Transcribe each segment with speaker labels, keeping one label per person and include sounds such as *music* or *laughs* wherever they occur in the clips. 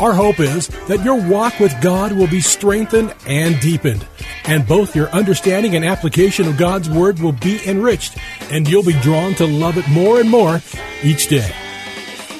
Speaker 1: Our hope is that your walk with God will be strengthened and deepened, and both your understanding and application of God's Word will be enriched, and you'll be drawn to love it more and more each day.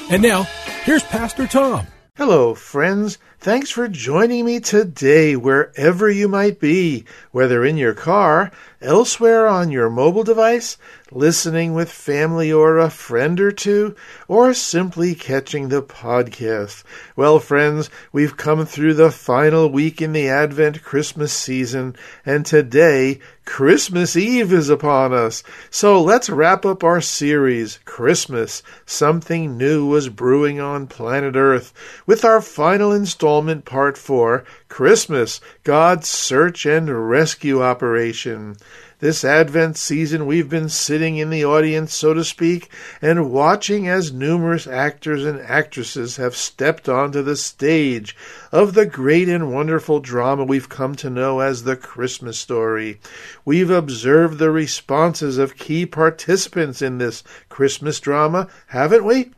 Speaker 1: And now, here's Pastor Tom.
Speaker 2: Hello, friends. Thanks for joining me today, wherever you might be, whether in your car, elsewhere on your mobile device, listening with family or a friend or two, or simply catching the podcast. Well, friends, we've come through the final week in the Advent Christmas season, and today, Christmas Eve is upon us. So let's wrap up our series, Christmas Something New Was Brewing on Planet Earth, with our final installment, Part 4, Christmas God's Search and Rescue Operation. This Advent season, we've been sitting in the audience, so to speak, and watching as numerous actors and actresses have stepped onto the stage of the great and wonderful drama we've come to know as the Christmas story. We've observed the responses of key participants in this Christmas drama, haven't we?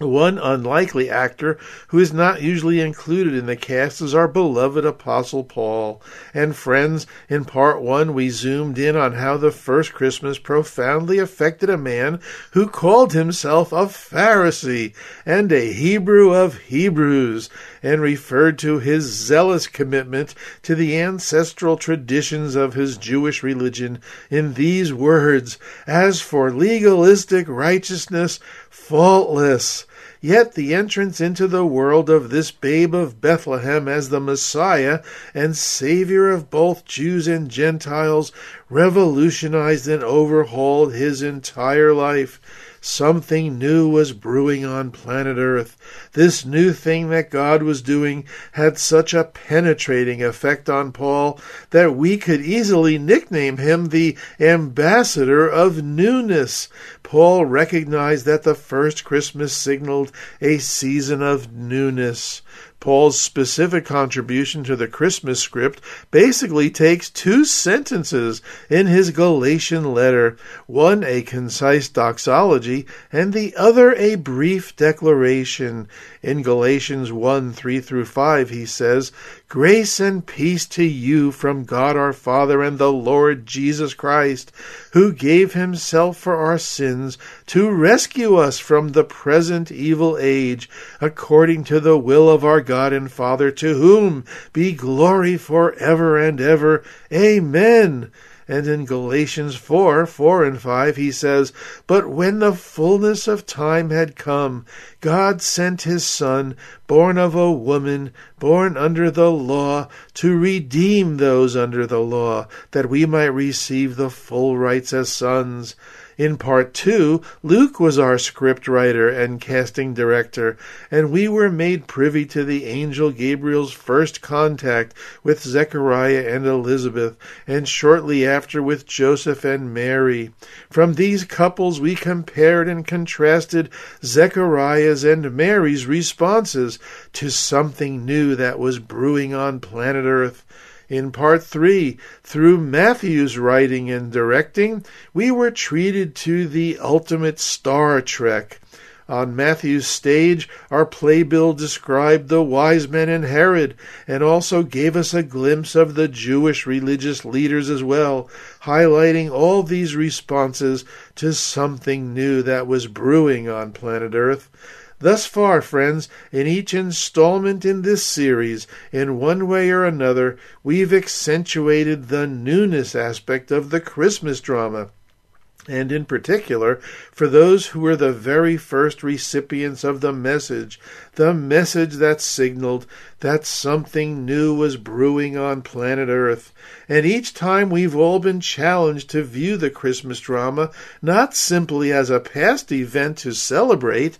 Speaker 2: One unlikely actor who is not usually included in the cast is our beloved Apostle Paul. And friends, in part one, we zoomed in on how the first Christmas profoundly affected a man who called himself a Pharisee and a Hebrew of Hebrews, and referred to his zealous commitment to the ancestral traditions of his Jewish religion in these words As for legalistic righteousness, faultless. Yet the entrance into the world of this babe of Bethlehem as the Messiah and Savior of both Jews and Gentiles revolutionized and overhauled his entire life. Something new was brewing on planet Earth. This new thing that God was doing had such a penetrating effect on Paul that we could easily nickname him the ambassador of newness. Paul recognized that the first Christmas signaled a season of newness. Paul's specific contribution to the Christmas script basically takes two sentences in his Galatian letter, one a concise doxology and the other a brief declaration. In Galatians 1 3 through 5, he says, Grace and peace to you from God our Father and the Lord Jesus Christ, who gave himself for our sins to rescue us from the present evil age, according to the will of our God and Father, to whom be glory for ever and ever. Amen. And in Galatians 4 4 and 5, he says, But when the fullness of time had come, God sent his Son, born of a woman, born under the law, to redeem those under the law, that we might receive the full rights as sons. In part two, Luke was our script writer and casting director, and we were made privy to the angel Gabriel's first contact with Zechariah and Elizabeth, and shortly after with Joseph and Mary. From these couples, we compared and contrasted Zechariah's and Mary's responses to something new that was brewing on planet Earth. In part three, through Matthew's writing and directing, we were treated to the ultimate Star Trek. On Matthew's stage, our playbill described the wise men and Herod, and also gave us a glimpse of the Jewish religious leaders as well, highlighting all these responses to something new that was brewing on planet Earth. Thus far, friends, in each installment in this series, in one way or another, we've accentuated the newness aspect of the Christmas drama and in particular for those who were the very first recipients of the message, the message that signaled that something new was brewing on planet Earth. And each time we've all been challenged to view the Christmas drama not simply as a past event to celebrate,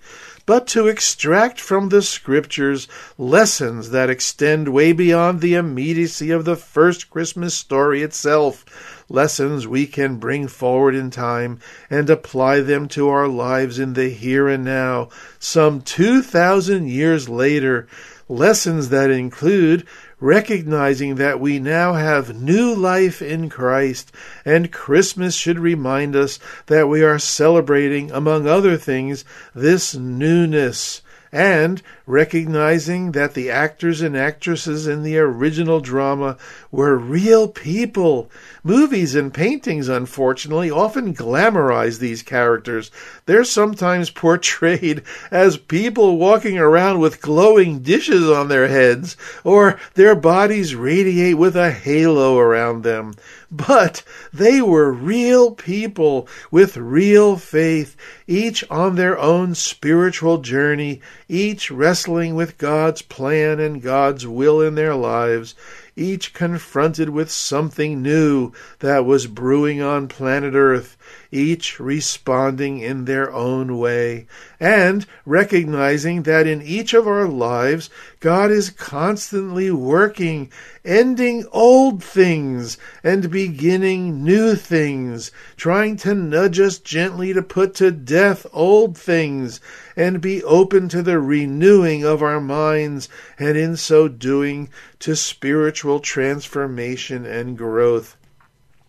Speaker 2: but to extract from the Scriptures lessons that extend way beyond the immediacy of the first Christmas story itself lessons we can bring forward in time and apply them to our lives in the here and now, some 2,000 years later. Lessons that include recognizing that we now have new life in Christ, and Christmas should remind us that we are celebrating, among other things, this newness and recognizing that the actors and actresses in the original drama were real people. Movies and paintings, unfortunately, often glamorize these characters. They're sometimes portrayed *laughs* as people walking around with glowing dishes on their heads, or their bodies radiate with a halo around them but they were real people with real faith, each on their own spiritual journey, each wrestling with God's plan and God's will in their lives, each confronted with something new that was brewing on planet Earth each responding in their own way, and recognizing that in each of our lives, God is constantly working, ending old things and beginning new things, trying to nudge us gently to put to death old things and be open to the renewing of our minds, and in so doing, to spiritual transformation and growth.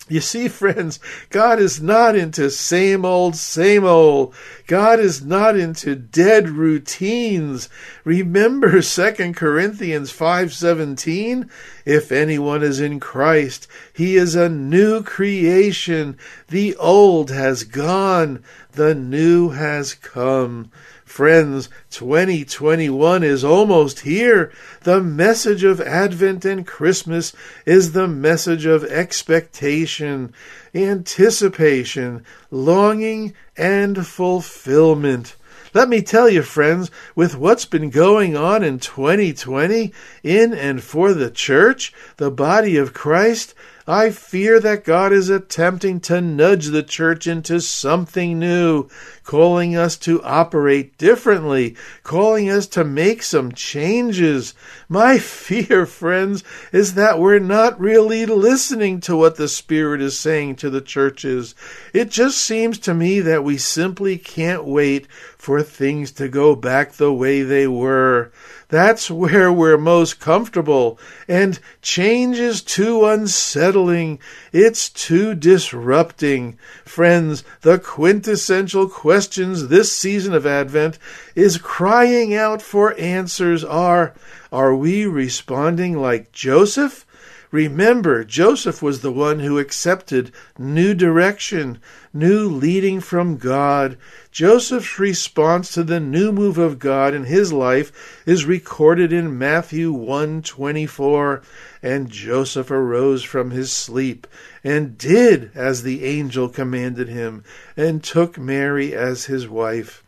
Speaker 2: You see, friends, God is not into same old, same old. God is not into dead routines. Remember *laughs* 2 Corinthians 5:17, if anyone is in Christ, he is a new creation. The old has gone, the new has come. Friends, 2021 is almost here. The message of Advent and Christmas is the message of expectation, anticipation, longing, and fulfillment. Let me tell you, friends, with what's been going on in 2020 in and for the church, the body of Christ, I fear that God is attempting to nudge the church into something new, calling us to operate differently, calling us to make some changes. My *laughs* fear, friends, is that we're not really listening to what the Spirit is saying to the churches. It just seems to me that we simply can't wait for things to go back the way they were. That's *laughs* where we're most comfortable. And change is too unsettling. It's too disrupting. Friends, the quintessential questions this season of Advent is crying out for answers are Are we responding like Joseph? Remember, Joseph was the one who accepted new direction, new leading from God. Joseph's response to the new move of God in his life is recorded in Matthew 1:24, and Joseph arose from his sleep and did as the angel commanded him and took Mary as his wife.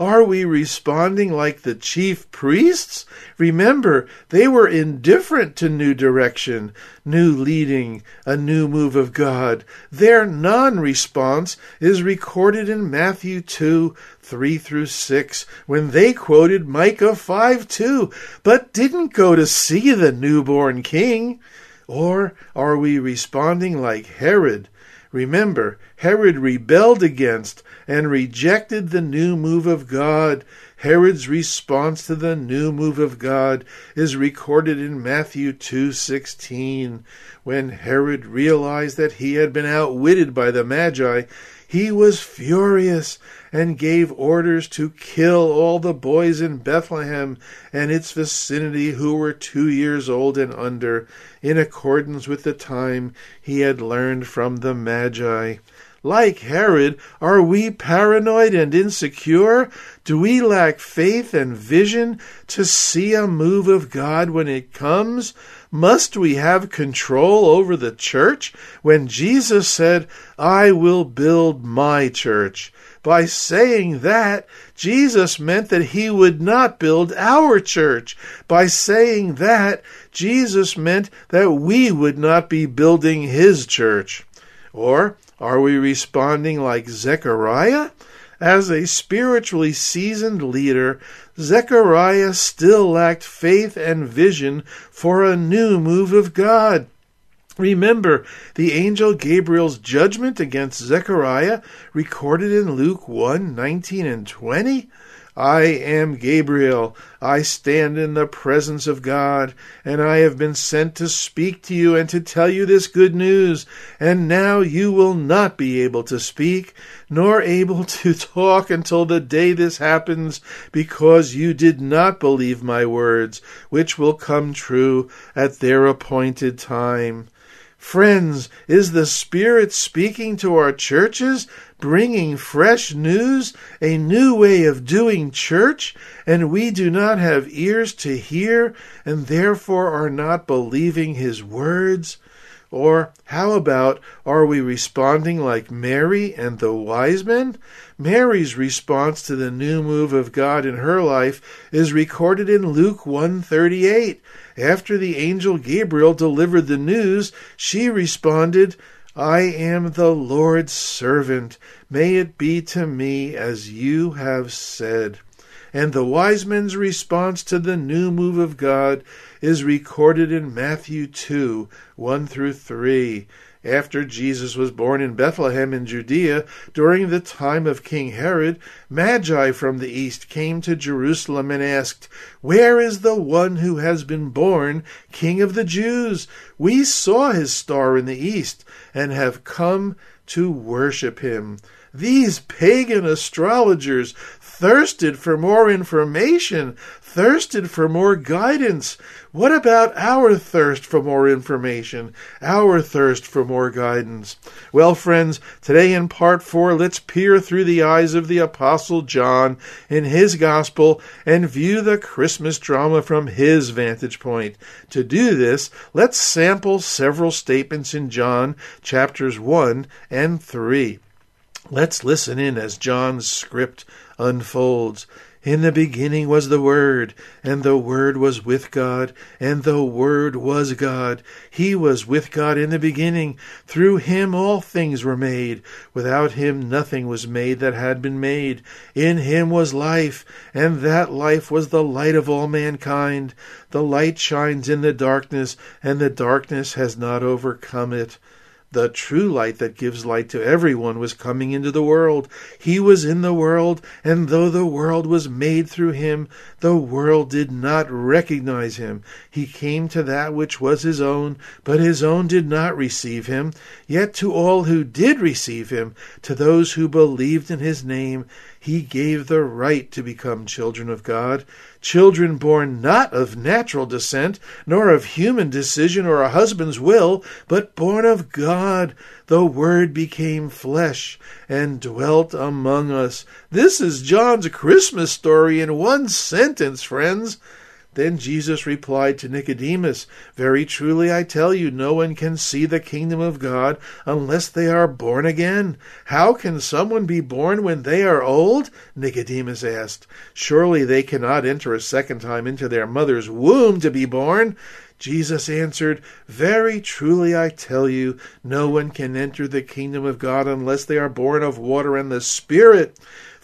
Speaker 2: Are we responding like the chief priests? Remember, they were indifferent to new direction, new leading, a new move of God. Their non response is recorded in Matthew 2 3 through 6, when they quoted Micah 5 2, but didn't go to see the newborn king. Or are we responding like Herod? Remember, Herod rebelled against and rejected the new move of God. Herod's response to the new move of God is recorded in Matthew 2:16. When Herod realized that he had been outwitted by the Magi, he was furious and gave orders to kill all the boys in Bethlehem and its vicinity who were two years old and under, in accordance with the time he had learned from the Magi. Like Herod, are we paranoid and insecure? Do we lack faith and vision to see a move of God when it comes? Must we have control over the church when Jesus said, I will build my church? By saying that, Jesus meant that he would not build our church. By saying that, Jesus meant that we would not be building his church. Or, are we responding like Zechariah? As a spiritually seasoned leader, Zechariah still lacked faith and vision for a new move of God. Remember the angel Gabriel's judgment against Zechariah recorded in Luke 1 19 and 20? I am Gabriel. I stand in the presence of God, and I have been sent to speak to you and to tell you this good news. And now you will not be able to speak, nor able *laughs* to talk until the day this happens, because you did not believe my words, which will come true at their appointed time. Friends, is the Spirit speaking to our churches, bringing fresh news, a new way of doing church, and we do not have ears to hear, and therefore are not believing His words? Or how about are we responding like Mary and the wise men? Mary's response to the new move of God in her life is recorded in Luke 138. After the angel Gabriel delivered the news, she responded, I am the Lord's servant. May it be to me as you have said. And the wise men's response to the new move of God is recorded in Matthew 2 1 through 3 after Jesus was born in Bethlehem in Judea during the time of King Herod, Magi from the east came to Jerusalem and asked, Where is the one who has been born King of the Jews? We saw his star in the east and have come to worship him. These pagan astrologers thirsted for more information, thirsted for more guidance. What about our thirst for more information, our thirst for more guidance? Well, friends, today in part four, let's peer through the eyes of the Apostle John in his gospel and view the Christmas drama from his vantage point. To do this, let's sample several statements in John chapters 1 and 3. Let's listen in as John's script unfolds. In the beginning was the Word, and the Word was with God, and the Word was God. He was with God in the beginning. Through him all things were made. Without him nothing was made that had been made. In him was life, and that life was the light of all mankind. The light shines in the darkness, and the darkness has not overcome it. The true light that gives light to everyone was coming into the world. He was in the world, and though the world was made through him, the world did not recognize him. He came to that which was his own, but his own did not receive him. Yet to all who did receive him, to those who believed in his name, he gave the right to become children of God, children born not of natural descent, nor of human decision or a husband's will, but born of God. The Word became flesh and dwelt among us. This is John's Christmas story in one sentence, friends. Then Jesus replied to Nicodemus, Very truly I tell you, no one can see the kingdom of God unless they are born again. How can someone be born when they are old? Nicodemus asked. Surely they cannot enter a second time into their mother's womb to be born. Jesus answered, Very truly I tell you, no one can enter the kingdom of God unless they are born of water and the Spirit.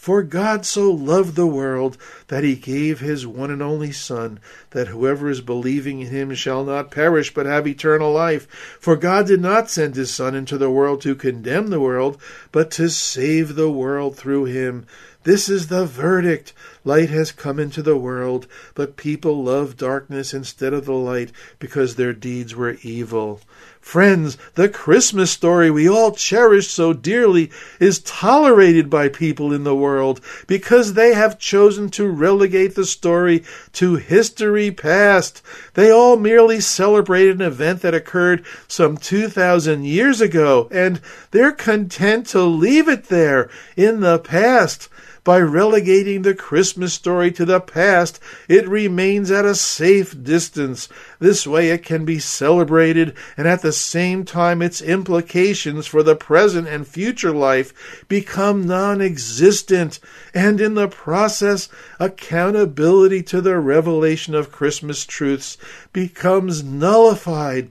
Speaker 2: For God so loved the world that he gave his one and only Son, that whoever is believing in him shall not perish but have eternal life. For God did not send his Son into the world to condemn the world, but to save the world through him. This is the verdict. Light has come into the world, but people love darkness instead of the light because their deeds were evil. Friends, the Christmas story we all cherish so dearly is tolerated by people in the world because they have chosen to relegate the story to history past. They all merely celebrate an event that occurred some 2,000 years ago, and they're content to leave it there in the past. By relegating the Christmas story to the past, it remains at a safe distance. This way it can be celebrated, and at the same time its implications for the present and future life become non existent, and in the process, accountability to the revelation of Christmas truths becomes nullified.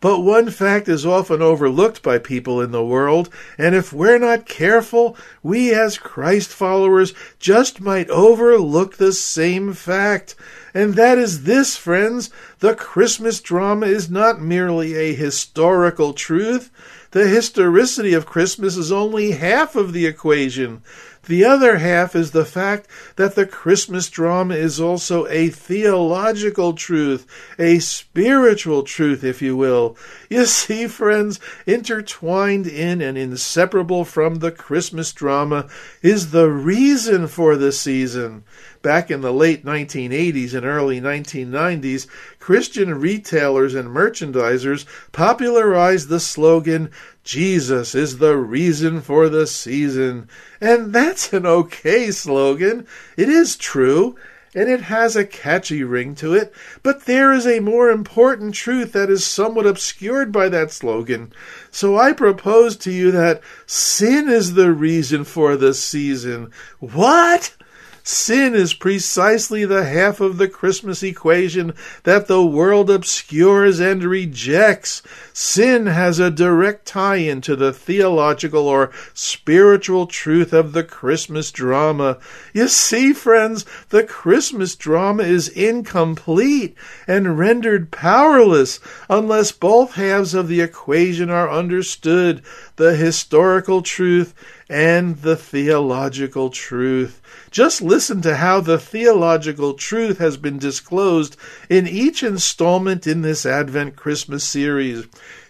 Speaker 2: But one fact is often overlooked by people in the world, and if we're not careful, we as Christ followers just might overlook the same fact. And that is this, friends. The Christmas drama is not merely a historical truth. The historicity of Christmas is only half of the equation. The other half is the fact that the Christmas drama is also a theological truth, a spiritual truth, if you will. You see, friends, intertwined in and inseparable from the Christmas drama is the reason for the season. Back in the late 1980s and early 1990s, Christian retailers and merchandisers popularized the slogan, Jesus is the reason for the season. And that's an okay slogan. It is true, and it has a catchy ring to it, but there is a more important truth that is somewhat obscured by that slogan. So I propose to you that sin is the reason for the season. What? Sin is precisely the half of the Christmas equation that the world obscures and rejects. Sin has a direct tie into the theological or spiritual truth of the Christmas drama. You see, friends, the Christmas drama is incomplete and rendered powerless unless both halves of the equation are understood the historical truth and the theological truth. Just listen to how the theological truth has been disclosed in each installment in this Advent Christmas series.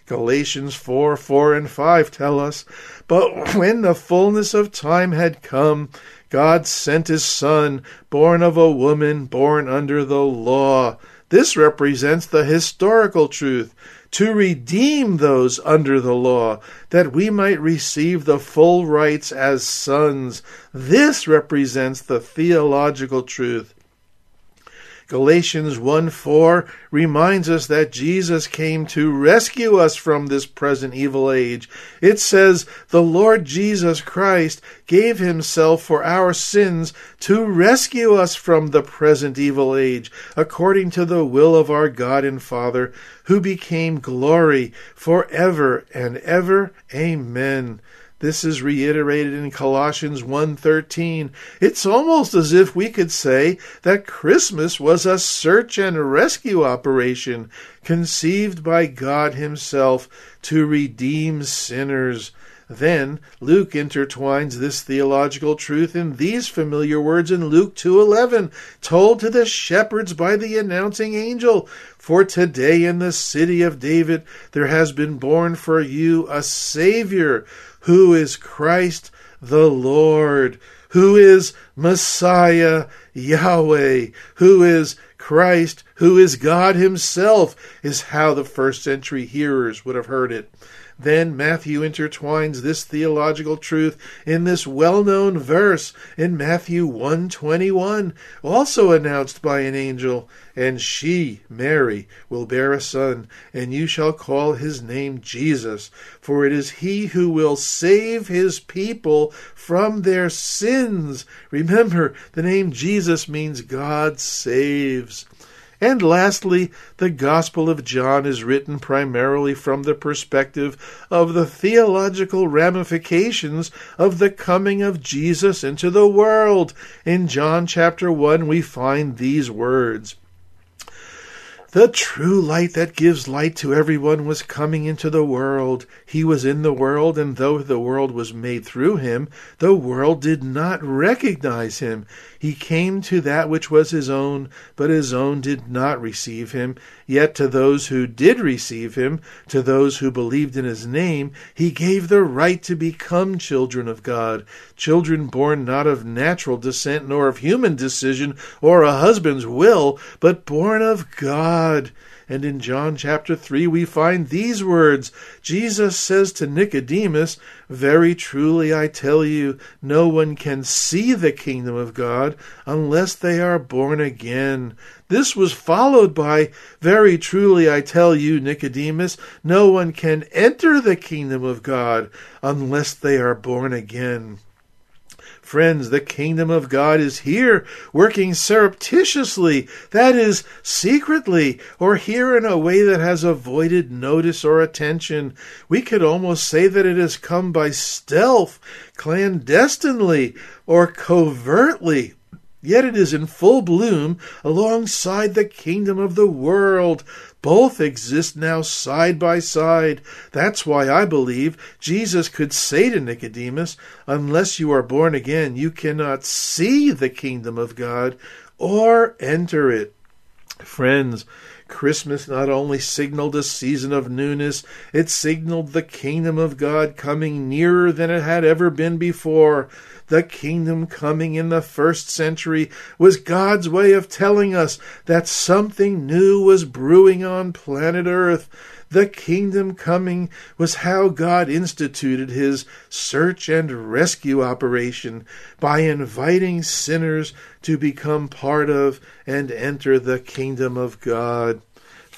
Speaker 2: Galatians 4 4 and 5 tell us, But when the fullness of time had come, God sent his Son, born of a woman, born under the law. This represents the historical truth to redeem those under the law, that we might receive the full rights as sons. This represents the theological truth. Galatians 1 4 reminds us that Jesus came to rescue us from this present evil age. It says, The Lord Jesus Christ gave himself for our sins to rescue us from the present evil age, according to the will of our God and Father, who became glory forever and ever. Amen. This is reiterated in Colossians 1:13. It's almost as if we could say that Christmas was a search and rescue operation conceived by God himself to redeem sinners. Then Luke intertwines this theological truth in these familiar words in Luke 2:11, told to the shepherds by the announcing angel, "For today in the city of David there has been born for you a savior who is Christ the Lord, who is Messiah Yahweh, who is Christ, who is God Himself, is how the first century hearers would have heard it. Then Matthew intertwines this theological truth in this well-known verse in Matthew 121, also announced by an angel, and she, Mary, will bear a son, and you shall call his name Jesus, for it is he who will save his people from their sins. Remember, the name Jesus means God saves. And lastly, the Gospel of John is written primarily from the perspective of the theological ramifications of the coming of Jesus into the world. In John chapter 1, we find these words. The true light that gives light to everyone was coming into the world. He was in the world, and though the world was made through him, the world did not recognize him. He came to that which was his own, but his own did not receive him. Yet to those who did receive him, to those who believed in his name, he gave the right to become children of God, children born not of natural descent, nor of human decision, or a husband's will, but born of God. And in John chapter 3, we find these words Jesus says to Nicodemus, Very truly I tell you, no one can see the kingdom of Unless they are born again. This was followed by, Very truly I tell you, Nicodemus, no one can enter the kingdom of God unless they are born again. Friends, the kingdom of God is here, working surreptitiously, that is, secretly, or here in a way that has avoided notice or attention. We could almost say that it has come by stealth, clandestinely, or covertly. Yet it is in full bloom alongside the kingdom of the world. Both exist now side by side. That's why I believe Jesus could say to Nicodemus, Unless you are born again, you cannot see the kingdom of God or enter it. Friends, Christmas not only signaled a season of newness, it signaled the kingdom of God coming nearer than it had ever been before. The kingdom coming in the first century was God's way of telling us that something new was brewing on planet Earth. The kingdom coming was how God instituted his search and rescue operation by inviting sinners to become part of and enter the kingdom of God.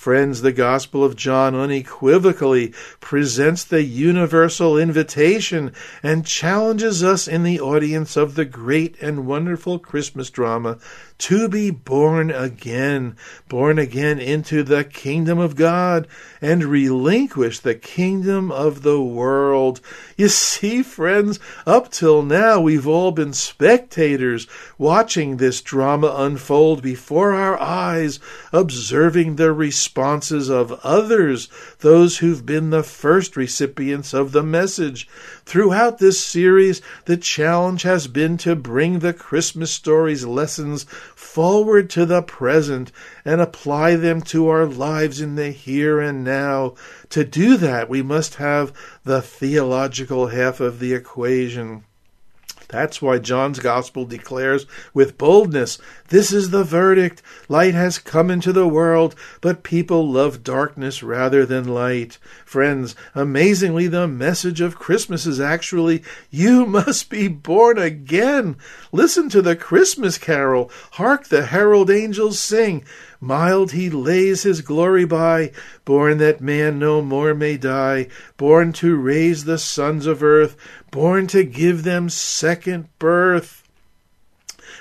Speaker 2: Friends, the Gospel of John unequivocally presents the universal invitation and challenges us in the audience of the great and wonderful Christmas drama to be born again, born again into the kingdom of God and relinquish the kingdom of the world. You see, friends, up till now we've all been spectators watching this drama unfold before our eyes, observing the responses of others, those who've been the first recipients of the message. Throughout this series, the challenge has been to bring the Christmas story's lessons forward to the present and apply them to our lives in the here and now. To do that, we must have the theological half of the equation. That's why John's gospel declares with boldness, This is the verdict. Light has come into the world, but people love darkness rather than light. Friends, amazingly, the message of Christmas is actually, You *laughs* must be born again. Listen to the Christmas carol. Hark the herald angels sing. Mild he lays his glory by, born that man no more may die, born to raise the sons of earth, born to give them second birth.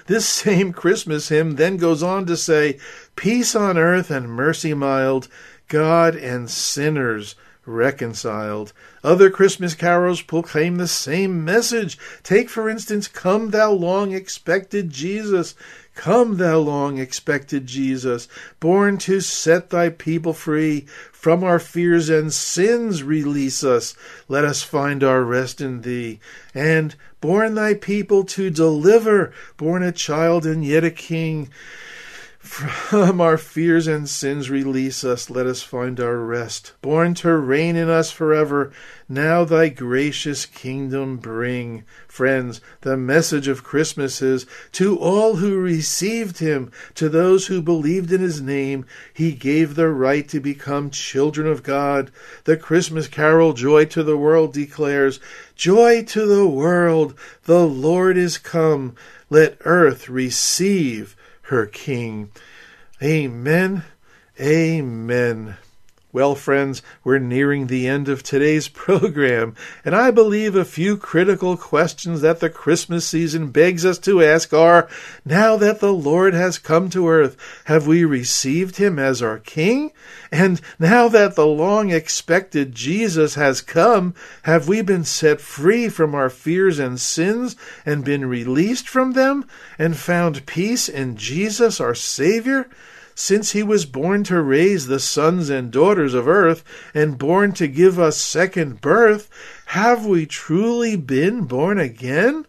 Speaker 2: This same Christmas hymn then goes on to say, Peace on earth and mercy mild, God and sinners reconciled. Other Christmas carols proclaim the same message. Take, for instance, Come, thou long expected Jesus. Come, thou long expected Jesus, born to set thy people free. From our fears and sins release us. Let us find our rest in thee. And born thy people to deliver, born a child and yet a king. From our fears and sins release us, let us find our rest. Born to reign in us forever, now thy gracious kingdom bring. Friends, the message of Christmas is to all who received him, to those who believed in his name, he gave the right to become children of God. The Christmas carol, Joy to the World, declares, Joy to the world, the Lord is come. Let earth receive her King. Amen. Amen. Well, friends, we're nearing the end of today's *laughs* program, and I believe a few critical questions that the Christmas season begs us to ask are Now that the Lord has come to earth, have we received him as our King? And now that the long expected Jesus has come, have we been set free from our fears and sins and been released from them and found peace in Jesus, our Savior? Since he was born to raise the sons and daughters of earth, and born to give us second birth, have we truly been born again?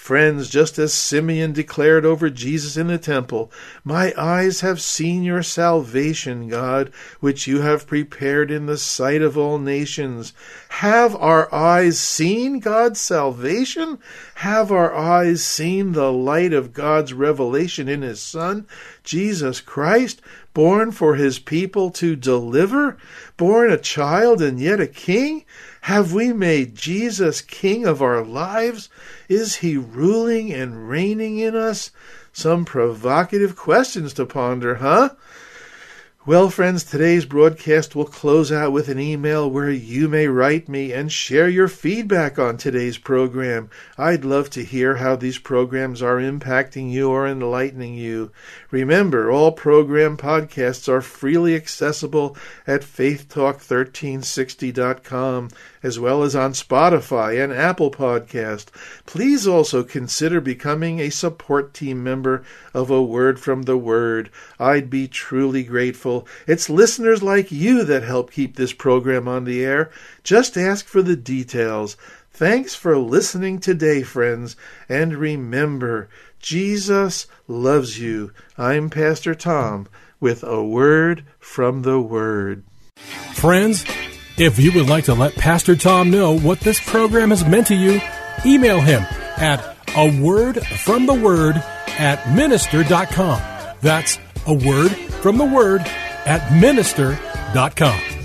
Speaker 2: Friends, just as Simeon declared over Jesus in the temple, My eyes have seen your salvation, God, which you have prepared in the sight of all nations. Have our eyes seen God's salvation? Have our eyes seen the light of God's revelation in His Son, Jesus Christ, born for His people to deliver, born a child and yet a king? Have we made Jesus King of our lives? Is he ruling and reigning in us? Some provocative questions to ponder, huh? Well, friends, today's broadcast will close out with an email where you may write me and share your feedback on today's program. I'd love to hear how these programs are impacting you or enlightening you. Remember, all program podcasts are freely accessible at faithtalk1360.com as well as on Spotify and Apple Podcast. Please also consider becoming a support team member of A Word from the Word. I'd be truly grateful. It's listeners like you that help keep this program on the air. Just ask for the details. Thanks for listening today, friends, and remember, Jesus loves you. I'm Pastor Tom with a word from the Word.
Speaker 1: Friends, if you would like to let Pastor Tom know what this program has meant to you, email him at a word from the word at minister.com. That's a word from the word at minister.com.